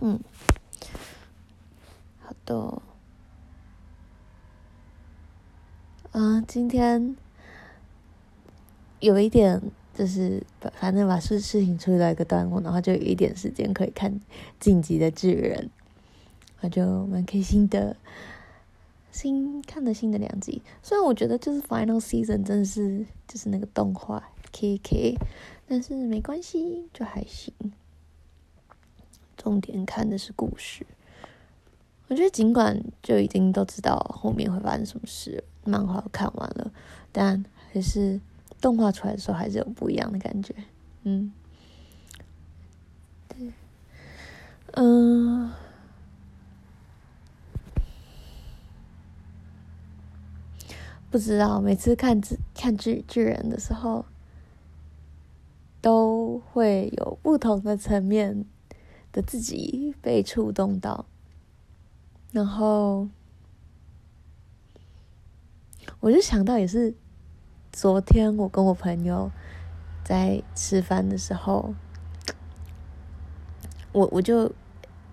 嗯，好的。嗯，今天有一点就是，反正把事事情处理到一个段落，然后就有一点时间可以看《进击的巨人》，我就蛮开心的。新看的新的两集，虽然我觉得就是 Final Season 真的是就是那个动画 K K，但是没关系，就还行。重点看的是故事，我觉得尽管就已经都知道后面会发生什么事，漫画看完了，但还是动画出来的时候还是有不一样的感觉。嗯，对，嗯。不知道，每次看巨看巨巨人的时候，都会有不同的层面的自己被触动到。然后，我就想到，也是昨天我跟我朋友在吃饭的时候，我我就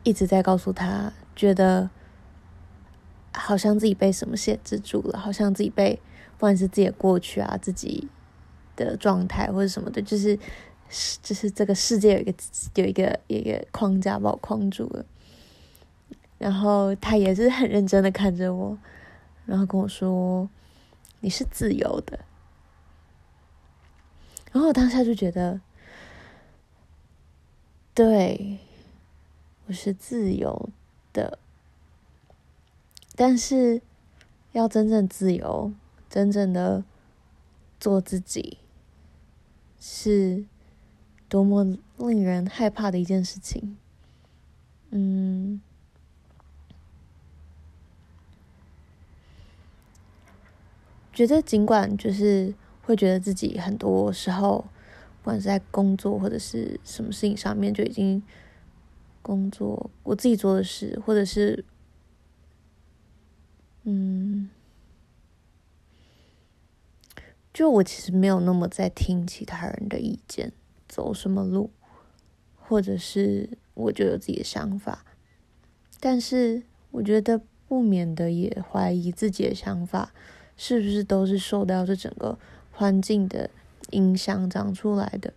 一直在告诉他，觉得。好像自己被什么限制住了，好像自己被，不管是自己的过去啊，自己的状态或者什么的，就是，是就是这个世界有一个有一个有一个框架把我框住了。然后他也是很认真的看着我，然后跟我说：“你是自由的。”然后我当下就觉得，对，我是自由的。但是，要真正自由，真正的做自己，是多么令人害怕的一件事情。嗯，觉得尽管就是会觉得自己很多时候，不管是在工作或者是什么事情上面，就已经工作我自己做的事，或者是。嗯，就我其实没有那么在听其他人的意见，走什么路，或者是我就有自己的想法，但是我觉得不免的也怀疑自己的想法是不是都是受到这整个环境的影响长出来的，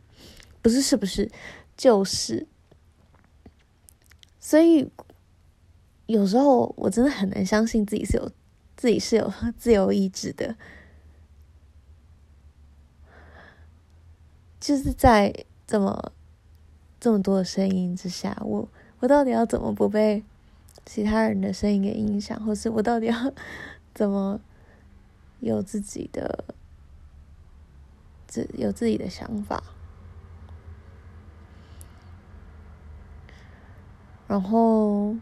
不是是不是，就是，所以有时候我真的很难相信自己是有。自己是有自由意志的，就是在这么这么多的声音之下，我我到底要怎么不被其他人的声音给影响，或是我到底要 怎么有自己的自有自己的想法？然后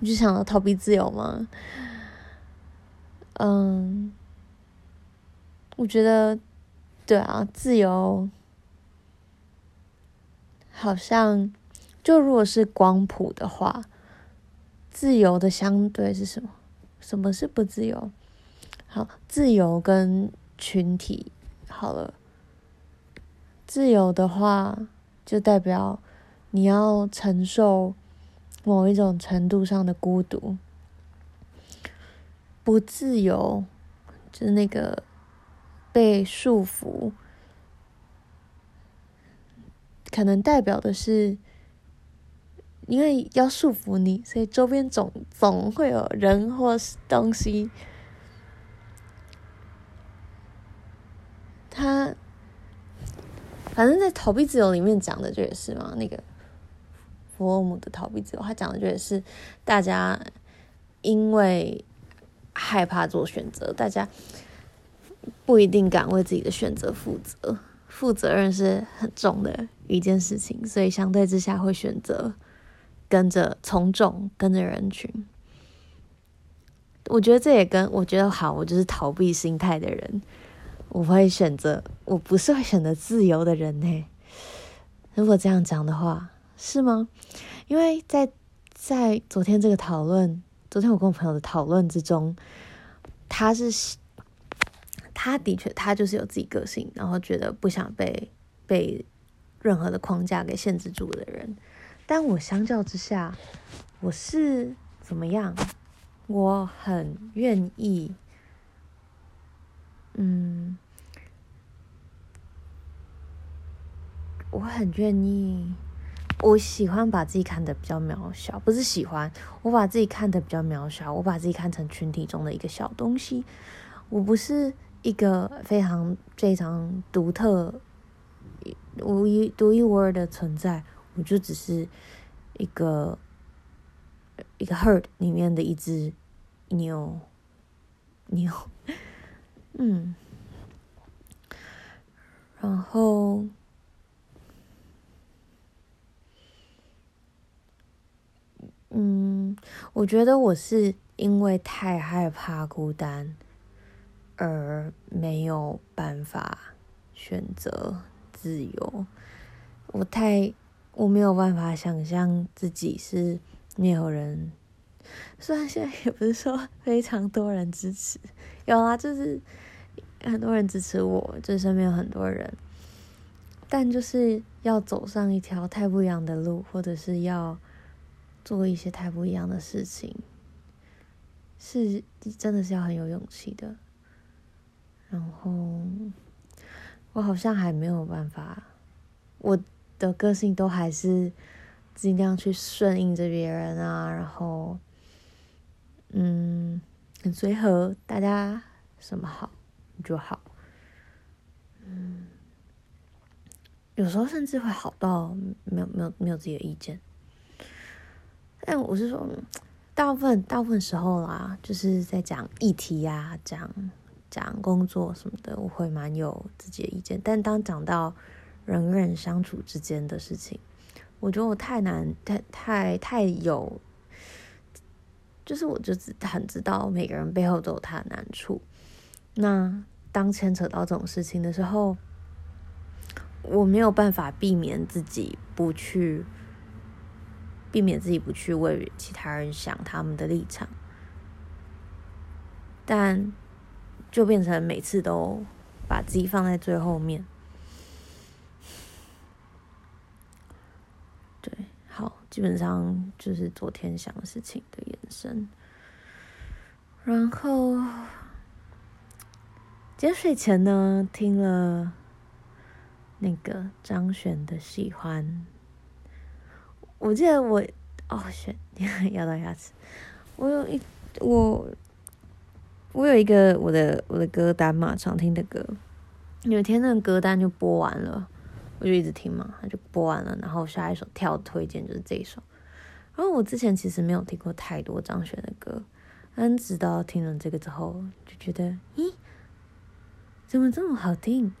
你就想要逃避自由吗？嗯，我觉得，对啊，自由好像就如果是光谱的话，自由的相对是什么？什么是不自由？好，自由跟群体好了，自由的话就代表你要承受某一种程度上的孤独。不自由，就是那个被束缚，可能代表的是，因为要束缚你，所以周边总总会有人或是东西，他反正在逃避自由里面讲的就也是嘛，那个弗洛姆的逃避自由，他讲的就也是大家因为。害怕做选择，大家不一定敢为自己的选择负责，负责任是很重的一件事情，所以相对之下会选择跟着从众，跟着人群。我觉得这也跟我觉得好，我就是逃避心态的人，我会选择，我不是会选择自由的人呢。如果这样讲的话，是吗？因为在在昨天这个讨论。昨天我跟我朋友的讨论之中，他是，他的确他就是有自己个性，然后觉得不想被被任何的框架给限制住的人。但我相较之下，我是怎么样？我很愿意，嗯，我很愿意。我喜欢把自己看得比较渺小，不是喜欢，我把自己看得比较渺小，我把自己看成群体中的一个小东西。我不是一个非常非常独特、独一独一无二的存在，我就只是一个一个 herd 里面的一只牛牛，嗯，然后。嗯，我觉得我是因为太害怕孤单，而没有办法选择自由。我太，我没有办法想象自己是没有人，虽然现在也不是说非常多人支持，有啊，就是很多人支持我，就身边有很多人，但就是要走上一条太不一样的路，或者是要。做一些太不一样的事情，是真的是要很有勇气的。然后我好像还没有办法，我的个性都还是尽量去顺应着别人啊，然后嗯，很随和，大家什么好就好。嗯，有时候甚至会好到没有没有没有自己的意见。但我是说，大部分大部分时候啦，就是在讲议题呀、啊，讲讲工作什么的，我会蛮有自己的意见。但当讲到人跟人相处之间的事情，我觉得我太难，太太太有，就是我就只很知道每个人背后都有他的难处。那当牵扯到这种事情的时候，我没有办法避免自己不去。避免自己不去为其他人想他们的立场，但就变成每次都把自己放在最后面。对，好，基本上就是昨天想的事情的延伸。然后今天睡前呢，听了那个张悬的《喜欢》。我记得我哦，选咬 到牙齿。我有一我我有一个我的我的歌单嘛，常听的歌。有一天那个歌单就播完了，我就一直听嘛，它就播完了。然后下一首跳推荐就是这一首。然后我之前其实没有听过太多张悬的歌，但直到听了这个之后，就觉得咦，怎么这么好听？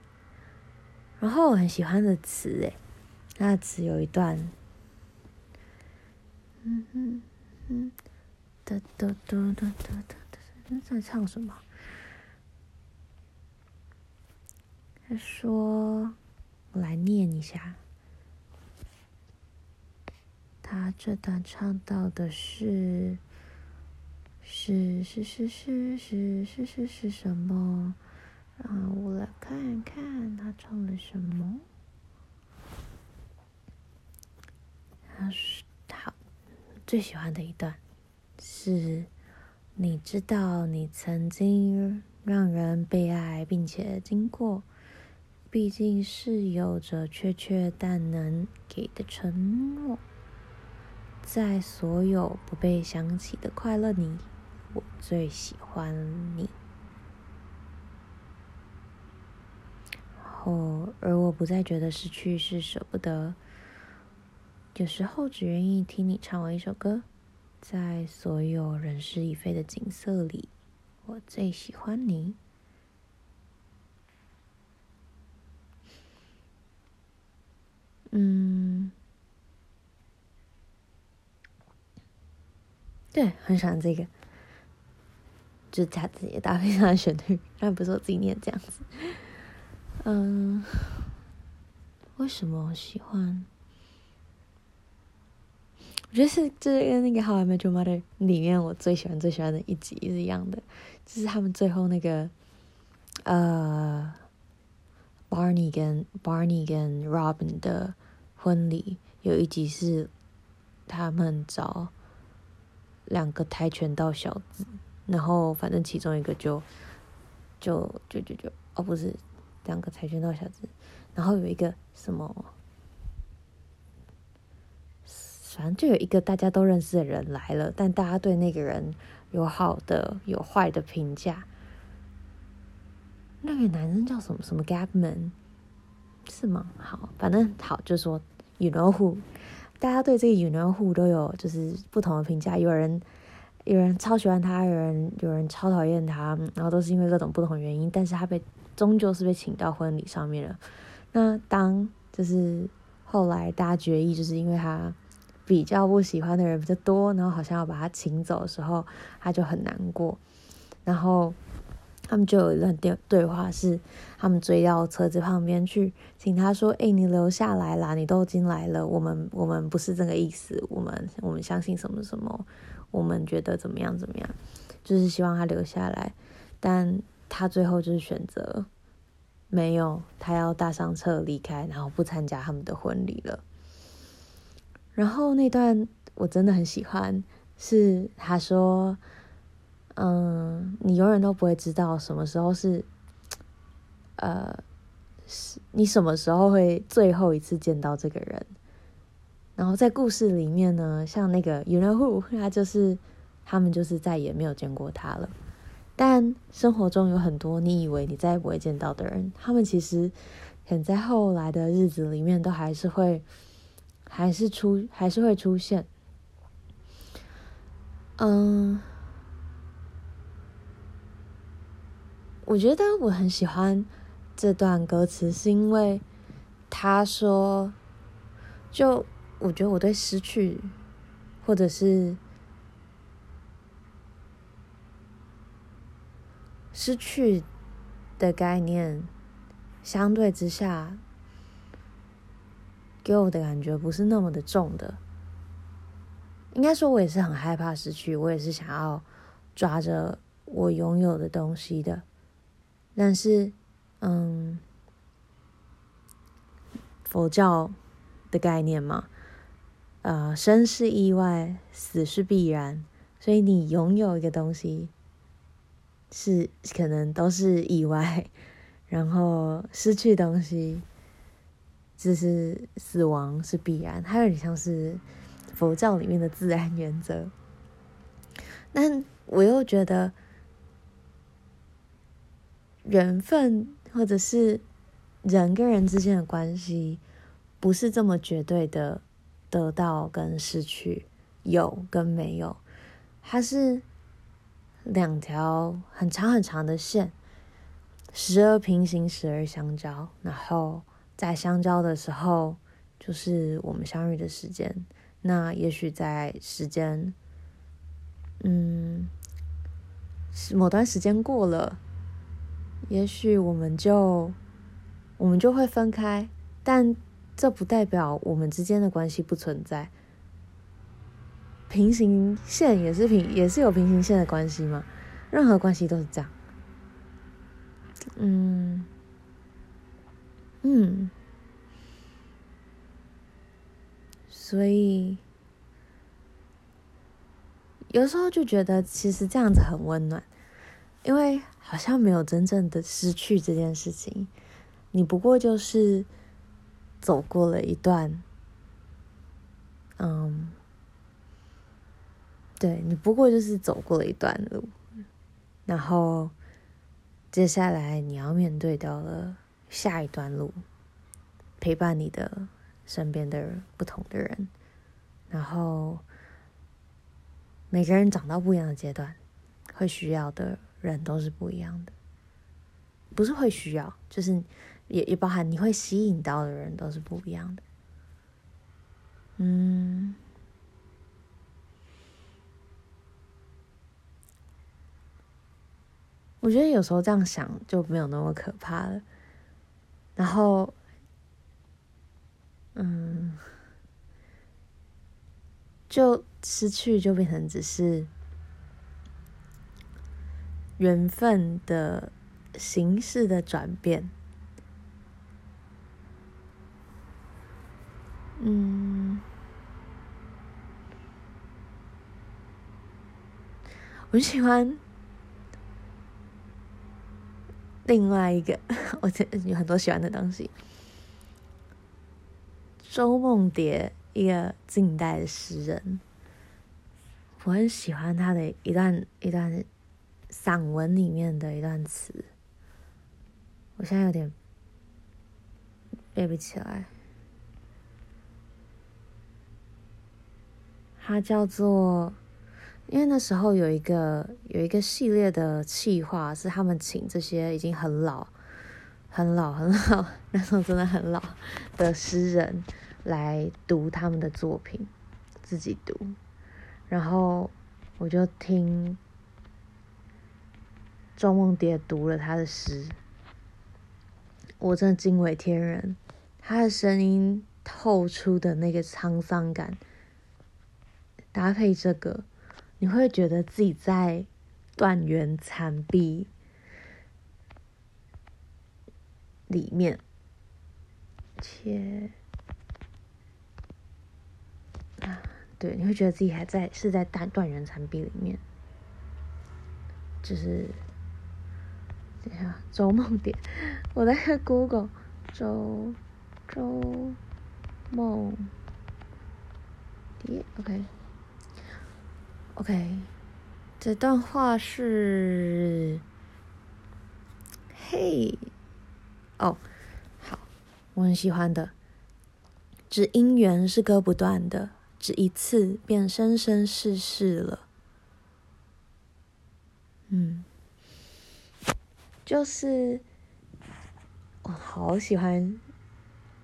然后我很喜欢的词诶，那词有一段。嗯嗯嗯，哒哒哒哒哒哒，在唱什么？他说：“我来念一下。”他这段唱到的是是是是是是是是是什么？啊，我来看看他唱的什么。他说。最喜欢的一段是，你知道你曾经让人被爱，并且经过，毕竟是有着确切但能给的承诺，在所有不被想起的快乐里，我最喜欢你。后，而我不再觉得失去是舍不得。有时候只愿意听你唱完一首歌，在所有人事已非的景色里，我最喜欢你。嗯，对，很喜欢这个，就是他自己搭配上的旋律，但不是我自己念这样子。嗯，为什么喜欢？我觉得是，就是跟那个《How I Met Your Mother》里面我最喜欢、最喜欢的一集是一样的，就是他们最后那个，呃，Barney 跟 Barney 跟 Robin 的婚礼，有一集是他们找两个跆拳道小子，然后反正其中一个就就就就就哦不是两个跆拳道小子，然后有一个什么，反正就有一个大家都认识的人来了，但大家对那个人有好的有坏的评价。那个男生叫什么什么 Gapman 是吗？好，反正好就说 You know who。大家对这个 You know who 都有就是不同的评价，有人有人超喜欢他，有人有人超讨厌他，然后都是因为各种不同原因，但是他被终究是被请到婚礼上面了。那当就是后来大家决议，就是因为他比较不喜欢的人比较多，然后好像要把他请走的时候，他就很难过，然后。他们就有一段电对话，是他们追到车子旁边去，请他说：“哎、你留下来啦，你都已经来了，我们我们不是这个意思，我们我们相信什么什么，我们觉得怎么样怎么样，就是希望他留下来。”但他最后就是选择没有，他要搭上车离开，然后不参加他们的婚礼了。然后那段我真的很喜欢，是他说。嗯，你永远都不会知道什么时候是，呃，是你什么时候会最后一次见到这个人。然后在故事里面呢，像那个 You know who，他就是他们就是再也没有见过他了。但生活中有很多你以为你再也不会见到的人，他们其实很在后来的日子里面都还是会，还是出，还是会出现。嗯。我觉得我很喜欢这段歌词，是因为他说，就我觉得我对失去，或者是失去的概念，相对之下，给我的感觉不是那么的重的。应该说，我也是很害怕失去，我也是想要抓着我拥有的东西的。但是，嗯，佛教的概念嘛，呃，生是意外，死是必然，所以你拥有一个东西是可能都是意外，然后失去东西就是死亡是必然，它有点像是佛教里面的自然原则。但我又觉得。缘分，或者是人跟人之间的关系，不是这么绝对的得到跟失去，有跟没有，它是两条很长很长的线，时而平行，时而相交。然后在相交的时候，就是我们相遇的时间。那也许在时间，嗯，某段时间过了。也许我们就我们就会分开，但这不代表我们之间的关系不存在。平行线也是平，也是有平行线的关系嘛。任何关系都是这样。嗯嗯，所以有时候就觉得其实这样子很温暖，因为。好像没有真正的失去这件事情，你不过就是走过了一段，嗯，对，你不过就是走过了一段路，然后接下来你要面对到了下一段路，陪伴你的身边的不同的人，然后每个人长到不一样的阶段，会需要的。人都是不一样的，不是会需要，就是也也包含你会吸引到的人都是不一样的。嗯，我觉得有时候这样想就没有那么可怕了。然后，嗯，就失去就变成只是。缘分的形式的转变，嗯，我喜欢另外一个，我这有很多喜欢的东西。周梦蝶，一个近代的诗人，我很喜欢他的一段一段散文里面的一段词。我现在有点背不起来。他叫做，因为那时候有一个有一个系列的企划，是他们请这些已经很老、很老、很老，那时候真的很老的诗人来读他们的作品，自己读，然后我就听庄梦蝶读了他的诗，我真的惊为天人，他的声音透出的那个沧桑感。搭配这个，你会觉得自己在断垣残壁里面，切啊，对，你会觉得自己还在是在断断垣残壁里面，就是等下周梦蝶，我在 Google 周周梦蝶，OK。OK，这段话是，嘿，哦，好，我很喜欢的。只因缘是割不断的，只一次便生生世世了。嗯，就是我好喜欢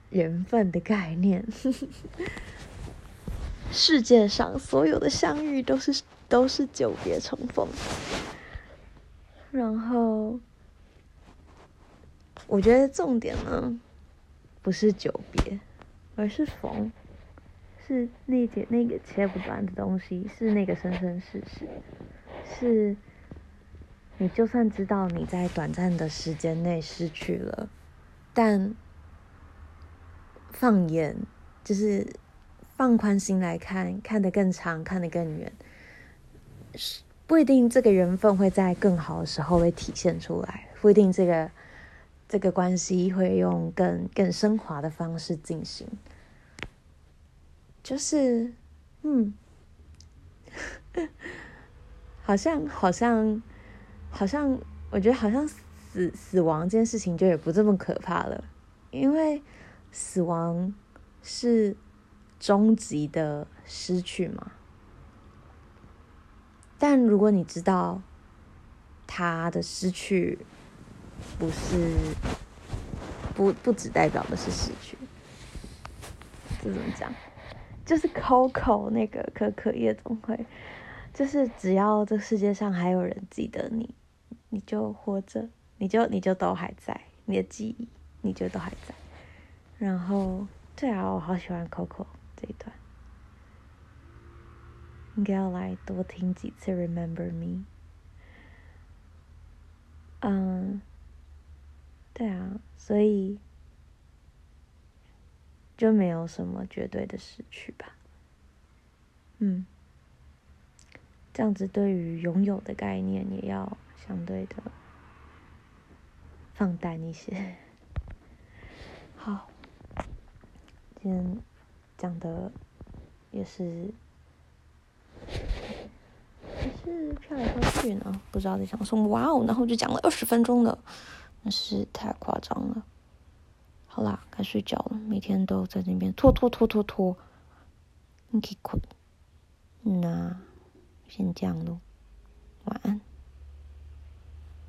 缘分的概念。世界上所有的相遇都是都是久别重逢，然后我觉得重点呢不是久别，而是逢，是那节那个切不断的东西，是那个生生世世，是你就算知道你在短暂的时间内失去了，但放眼就是。放宽心来看，看得更长，看得更远，是不一定这个缘分会在更好的时候会体现出来，不一定这个这个关系会用更更升华的方式进行。就是，嗯，好像好像好像，我觉得好像死死亡这件事情就也不这么可怕了，因为死亡是。终极的失去吗，但如果你知道他的失去不是不不只代表的是失去，这怎么讲？就是 Coco 那个可可夜总会，就是只要这世界上还有人记得你，你就活着，你就你就都还在，你的记忆你就都还在。然后，对啊，我好喜欢 Coco。这一段应该要来多听几次《Remember Me》。嗯，对啊，所以就没有什么绝对的失去吧。嗯，这样子对于拥有的概念也要相对的放淡一些。好，今天。讲的也是，也是飘来飘去呢，不知道在讲什么。哇哦，然后就讲了二十分钟了，那是太夸张了。好啦，该睡觉了，每天都在那边拖拖拖拖拖，你可以困。那先这样喽，晚安。